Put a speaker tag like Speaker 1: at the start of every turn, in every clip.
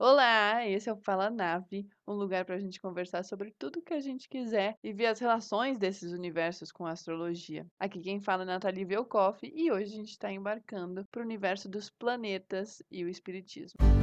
Speaker 1: Olá, esse é o Fala Nave, um lugar para a gente conversar sobre tudo que a gente quiser e ver as relações desses universos com a astrologia. Aqui quem fala é Nathalie Velkoff e hoje a gente está embarcando para o universo dos planetas e o espiritismo.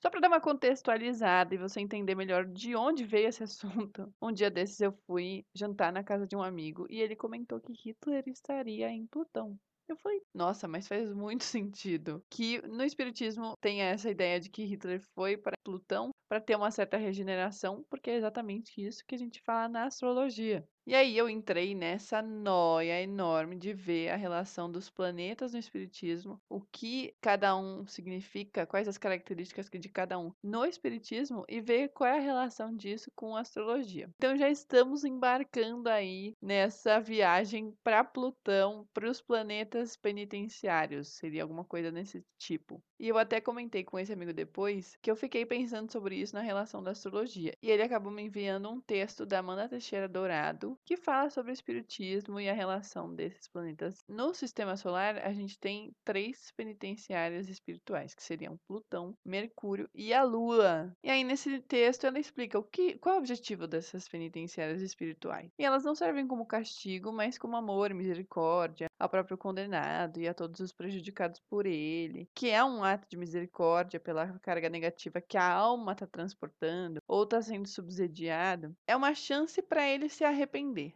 Speaker 1: Só para dar uma contextualizada e você entender melhor de onde veio esse assunto, um dia desses eu fui jantar na casa de um amigo e ele comentou que Hitler estaria em Plutão. Eu falei, nossa, mas faz muito sentido que no Espiritismo tem essa ideia de que Hitler foi para Plutão para ter uma certa regeneração, porque é exatamente isso que a gente fala na astrologia. E aí eu entrei nessa noia enorme de ver a relação dos planetas no espiritismo, o que cada um significa, quais as características de cada um no espiritismo e ver qual é a relação disso com a astrologia. Então já estamos embarcando aí nessa viagem para Plutão, para os planetas penitenciários, seria alguma coisa nesse tipo. E eu até comentei com esse amigo depois que eu fiquei pensando sobre isso na relação da astrologia. E ele acabou me enviando um texto da Amanda Teixeira Dourado que fala sobre o espiritismo e a relação desses planetas. No sistema solar, a gente tem três penitenciárias espirituais, que seriam Plutão, Mercúrio e a Lua. E aí nesse texto ela explica o que, qual é o objetivo dessas penitenciárias espirituais. E elas não servem como castigo, mas como amor, misericórdia ao próprio condenado e a todos os prejudicados por ele, que é um ato de misericórdia pela carga negativa que a alma está transportando ou está sendo subsidiado, é uma chance para ele se arrepender.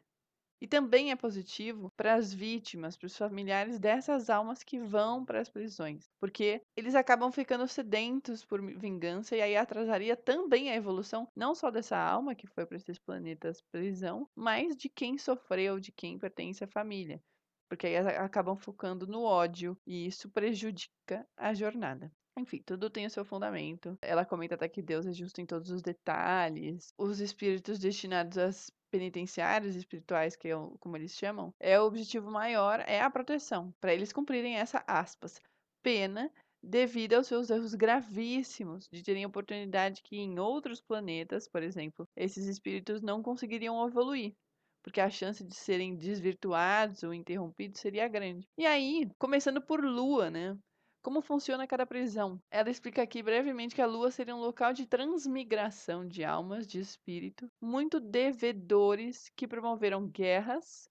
Speaker 1: E também é positivo para as vítimas, para os familiares dessas almas que vão para as prisões, porque eles acabam ficando sedentos por vingança e aí atrasaria também a evolução não só dessa alma que foi para esses planetas prisão, mas de quem sofreu, de quem pertence à família porque aí acabam focando no ódio e isso prejudica a jornada. Enfim, tudo tem o seu fundamento. Ela comenta até que Deus é justo em todos os detalhes. Os espíritos destinados às penitenciários espirituais, que é como eles chamam, é o objetivo maior, é a proteção, para eles cumprirem essa aspas, pena devido aos seus erros gravíssimos de terem oportunidade que em outros planetas, por exemplo, esses espíritos não conseguiriam evoluir porque a chance de serem desvirtuados ou interrompidos seria grande. E aí, começando por Lua, né? Como funciona cada prisão? Ela explica aqui brevemente que a Lua seria um local de transmigração de almas de espírito, muito devedores que promoveram guerras,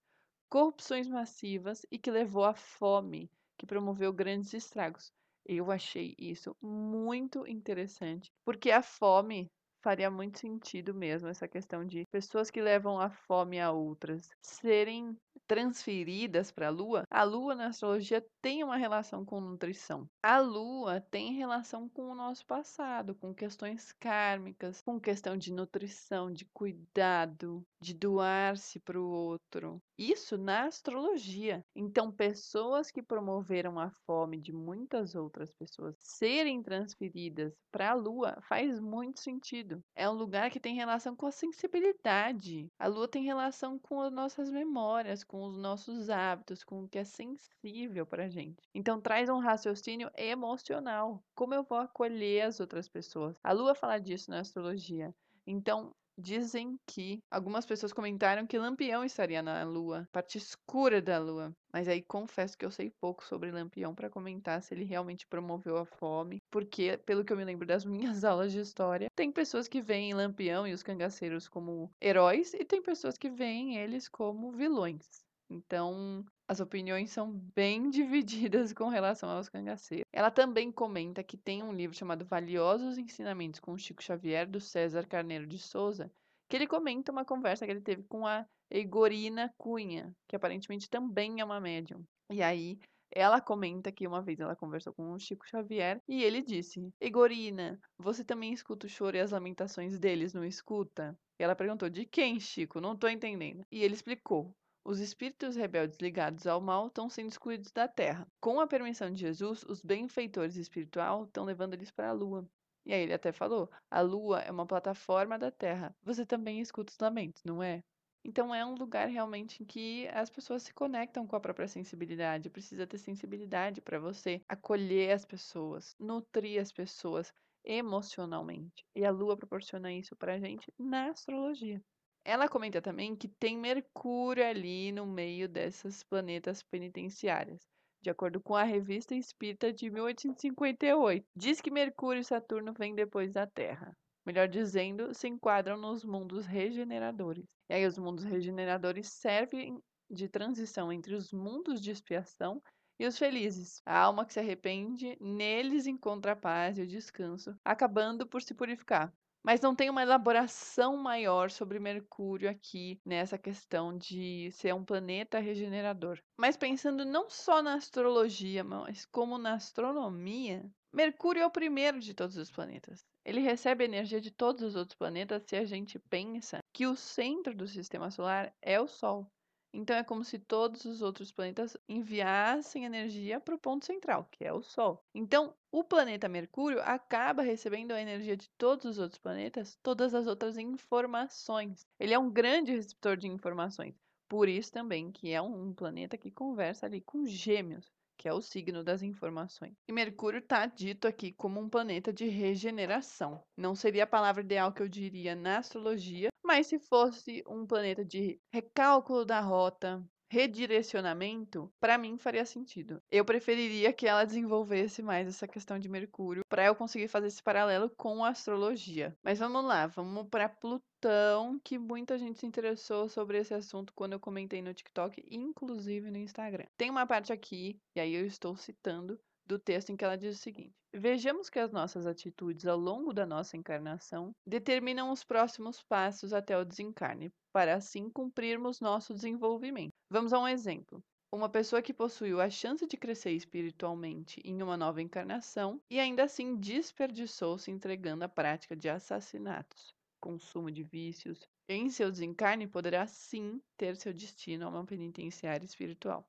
Speaker 1: corrupções massivas e que levou à fome, que promoveu grandes estragos. Eu achei isso muito interessante, porque a fome faria muito sentido mesmo essa questão de pessoas que levam a fome a outras serem transferidas para a Lua, a Lua na astrologia tem uma relação com nutrição. A Lua tem relação com o nosso passado, com questões kármicas, com questão de nutrição, de cuidado, de doar-se para o outro. Isso na astrologia. Então, pessoas que promoveram a fome de muitas outras pessoas serem transferidas para a Lua faz muito sentido. É um lugar que tem relação com a sensibilidade. A Lua tem relação com as nossas memórias, com os nossos hábitos, com o que é sensível para gente. Então traz um raciocínio emocional. Como eu vou acolher as outras pessoas? A Lua fala disso na astrologia. Então, Dizem que algumas pessoas comentaram que Lampião estaria na Lua, parte escura da Lua. Mas aí confesso que eu sei pouco sobre Lampião para comentar se ele realmente promoveu a fome, porque pelo que eu me lembro das minhas aulas de história, tem pessoas que veem Lampião e os cangaceiros como heróis e tem pessoas que veem eles como vilões. Então, as opiniões são bem divididas com relação aos cangaceiros. Ela também comenta que tem um livro chamado Valiosos Ensinamentos com Chico Xavier, do César Carneiro de Souza, que ele comenta uma conversa que ele teve com a Egorina Cunha, que aparentemente também é uma médium. E aí, ela comenta que uma vez ela conversou com o Chico Xavier e ele disse: Egorina, você também escuta o choro e as lamentações deles, não escuta? E ela perguntou: De quem, Chico? Não tô entendendo. E ele explicou: os espíritos rebeldes ligados ao mal estão sendo excluídos da Terra. Com a permissão de Jesus, os benfeitores espiritual estão levando eles para a Lua. E aí ele até falou: a Lua é uma plataforma da Terra. Você também escuta os lamentos, não é? Então é um lugar realmente em que as pessoas se conectam com a própria sensibilidade. Precisa ter sensibilidade para você acolher as pessoas, nutrir as pessoas emocionalmente. E a Lua proporciona isso para a gente na astrologia. Ela comenta também que tem Mercúrio ali no meio dessas planetas penitenciárias, de acordo com a Revista Espírita de 1858. Diz que Mercúrio e Saturno vêm depois da Terra. Melhor dizendo, se enquadram nos mundos regeneradores. E aí, os mundos regeneradores servem de transição entre os mundos de expiação e os felizes. A alma que se arrepende, neles encontra a paz e o descanso, acabando por se purificar. Mas não tem uma elaboração maior sobre Mercúrio aqui nessa questão de ser um planeta regenerador. Mas pensando não só na astrologia, mas como na astronomia, Mercúrio é o primeiro de todos os planetas. Ele recebe energia de todos os outros planetas se a gente pensa que o centro do sistema solar é o Sol. Então é como se todos os outros planetas enviassem energia para o ponto central, que é o Sol. Então, o planeta Mercúrio acaba recebendo a energia de todos os outros planetas, todas as outras informações. Ele é um grande receptor de informações. Por isso também que é um planeta que conversa ali com gêmeos que é o signo das informações. E Mercúrio está dito aqui como um planeta de regeneração. Não seria a palavra ideal que eu diria na astrologia, mas se fosse um planeta de recálculo da rota, redirecionamento, para mim faria sentido. Eu preferiria que ela desenvolvesse mais essa questão de Mercúrio para eu conseguir fazer esse paralelo com a astrologia. Mas vamos lá, vamos para Plutão, que muita gente se interessou sobre esse assunto quando eu comentei no TikTok, inclusive no Instagram. Tem uma parte aqui, e aí eu estou citando, do texto em que ela diz o seguinte: Vejamos que as nossas atitudes ao longo da nossa encarnação determinam os próximos passos até o desencarne, para assim cumprirmos nosso desenvolvimento. Vamos a um exemplo. Uma pessoa que possuiu a chance de crescer espiritualmente em uma nova encarnação e ainda assim desperdiçou se entregando à prática de assassinatos, consumo de vícios, em seu desencarne poderá sim ter seu destino a uma penitenciária espiritual.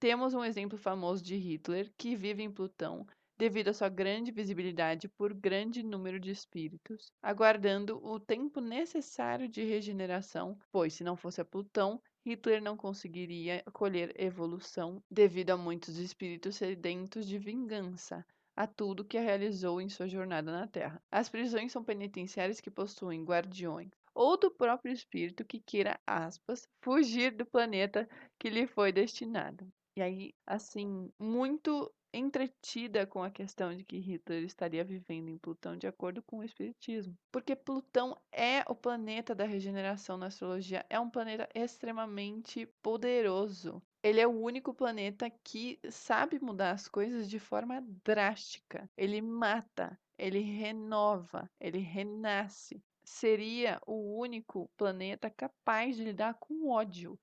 Speaker 1: Temos um exemplo famoso de Hitler, que vive em Plutão devido à sua grande visibilidade por grande número de espíritos, aguardando o tempo necessário de regeneração, pois se não fosse a Plutão, Hitler não conseguiria colher evolução devido a muitos espíritos sedentos de vingança a tudo que realizou em sua jornada na Terra. As prisões são penitenciárias que possuem guardiões ou do próprio espírito que queira, aspas, fugir do planeta que lhe foi destinado. E aí, assim, muito entretida com a questão de que Hitler estaria vivendo em Plutão de acordo com o Espiritismo. Porque Plutão é o planeta da regeneração na astrologia, é um planeta extremamente poderoso. Ele é o único planeta que sabe mudar as coisas de forma drástica. Ele mata, ele renova, ele renasce. Seria o único planeta capaz de lidar com ódio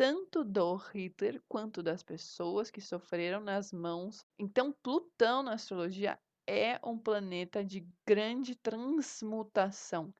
Speaker 1: tanto do Hitler quanto das pessoas que sofreram nas mãos. Então, Plutão na astrologia é um planeta de grande transmutação.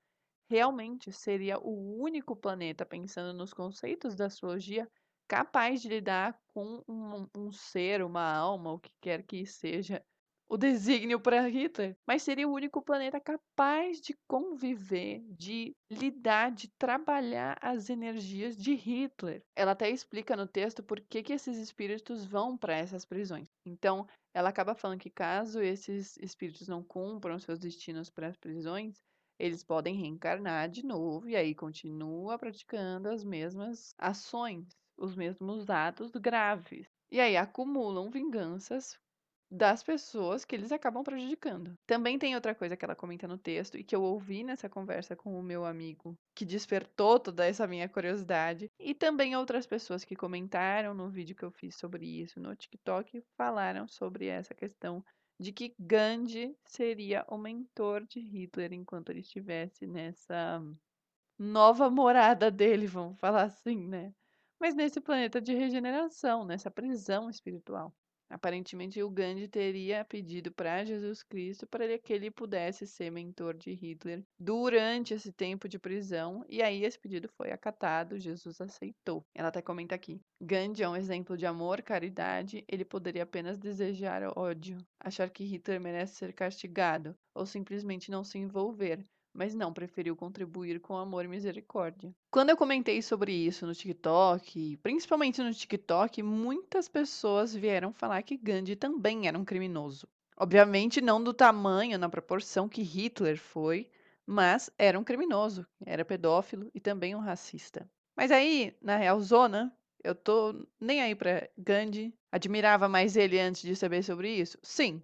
Speaker 1: Realmente seria o único planeta, pensando nos conceitos da astrologia, capaz de lidar com um, um ser, uma alma, o que quer que seja, o desígnio para Hitler, mas seria o único planeta capaz de conviver, de lidar, de trabalhar as energias de Hitler. Ela até explica no texto por que, que esses espíritos vão para essas prisões. Então, ela acaba falando que caso esses espíritos não cumpram seus destinos para as prisões, eles podem reencarnar de novo e aí continua praticando as mesmas ações, os mesmos atos graves. E aí acumulam vinganças das pessoas que eles acabam prejudicando. Também tem outra coisa que ela comenta no texto e que eu ouvi nessa conversa com o meu amigo, que despertou toda essa minha curiosidade, e também outras pessoas que comentaram no vídeo que eu fiz sobre isso no TikTok falaram sobre essa questão de que Gandhi seria o mentor de Hitler enquanto ele estivesse nessa nova morada dele, vamos falar assim, né? Mas nesse planeta de regeneração, nessa prisão espiritual. Aparentemente, o Gandhi teria pedido para Jesus Cristo para que ele pudesse ser mentor de Hitler durante esse tempo de prisão, e aí esse pedido foi acatado, Jesus aceitou. Ela até comenta aqui: Gandhi é um exemplo de amor, caridade, ele poderia apenas desejar ódio, achar que Hitler merece ser castigado, ou simplesmente não se envolver, mas não preferiu contribuir com amor e misericórdia. Quando eu comentei sobre isso no TikTok, principalmente no TikTok, muitas pessoas vieram falar que Gandhi também era um criminoso. Obviamente não do tamanho, na proporção que Hitler foi, mas era um criminoso, era pedófilo e também um racista. Mas aí, na real zona, eu tô nem aí pra Gandhi. Admirava mais ele antes de saber sobre isso? Sim.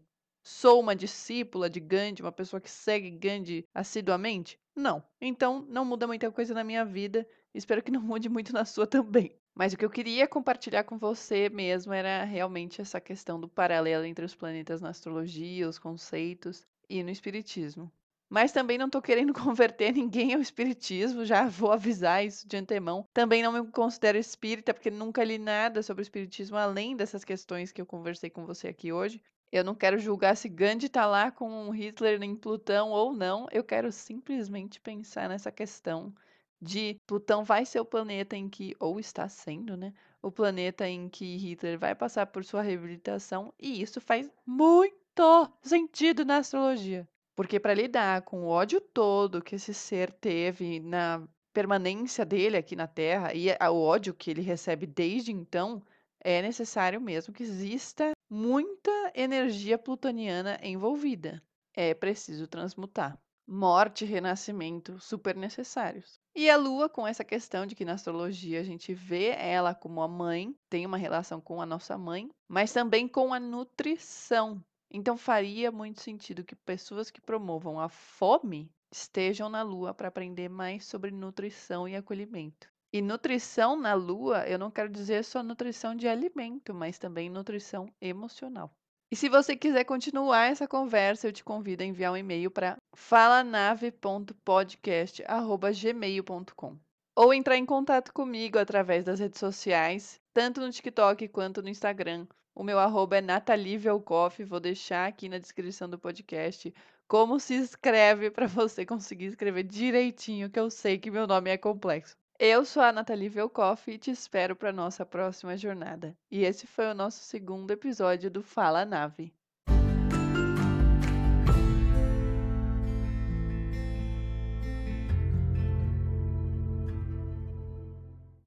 Speaker 1: Sou uma discípula de Gandhi, uma pessoa que segue Gandhi assiduamente? Não. Então, não muda muita coisa na minha vida. Espero que não mude muito na sua também. Mas o que eu queria compartilhar com você mesmo era realmente essa questão do paralelo entre os planetas na astrologia, os conceitos e no espiritismo. Mas também não estou querendo converter ninguém ao espiritismo, já vou avisar isso de antemão. Também não me considero espírita, porque nunca li nada sobre o espiritismo além dessas questões que eu conversei com você aqui hoje. Eu não quero julgar se Gandhi está lá com Hitler em Plutão ou não. Eu quero simplesmente pensar nessa questão de Plutão vai ser o planeta em que, ou está sendo, né? O planeta em que Hitler vai passar por sua reabilitação, e isso faz muito sentido na astrologia. Porque para lidar com o ódio todo que esse ser teve na permanência dele aqui na Terra e o ódio que ele recebe desde então, é necessário mesmo que exista muita energia plutoniana envolvida. É preciso transmutar. Morte e renascimento super necessários. E a Lua, com essa questão de que na astrologia a gente vê ela como a mãe, tem uma relação com a nossa mãe, mas também com a nutrição. Então faria muito sentido que pessoas que promovam a fome estejam na Lua para aprender mais sobre nutrição e acolhimento. E nutrição na Lua, eu não quero dizer só nutrição de alimento, mas também nutrição emocional. E se você quiser continuar essa conversa, eu te convido a enviar um e-mail para falanave.podcast@gmail.com ou entrar em contato comigo através das redes sociais, tanto no TikTok quanto no Instagram. O meu arroba é natalivelcoff, vou deixar aqui na descrição do podcast como se escreve para você conseguir escrever direitinho, que eu sei que meu nome é complexo. Eu sou a Nathalie Velkoff e te espero para nossa próxima jornada. E esse foi o nosso segundo episódio do Fala Nave.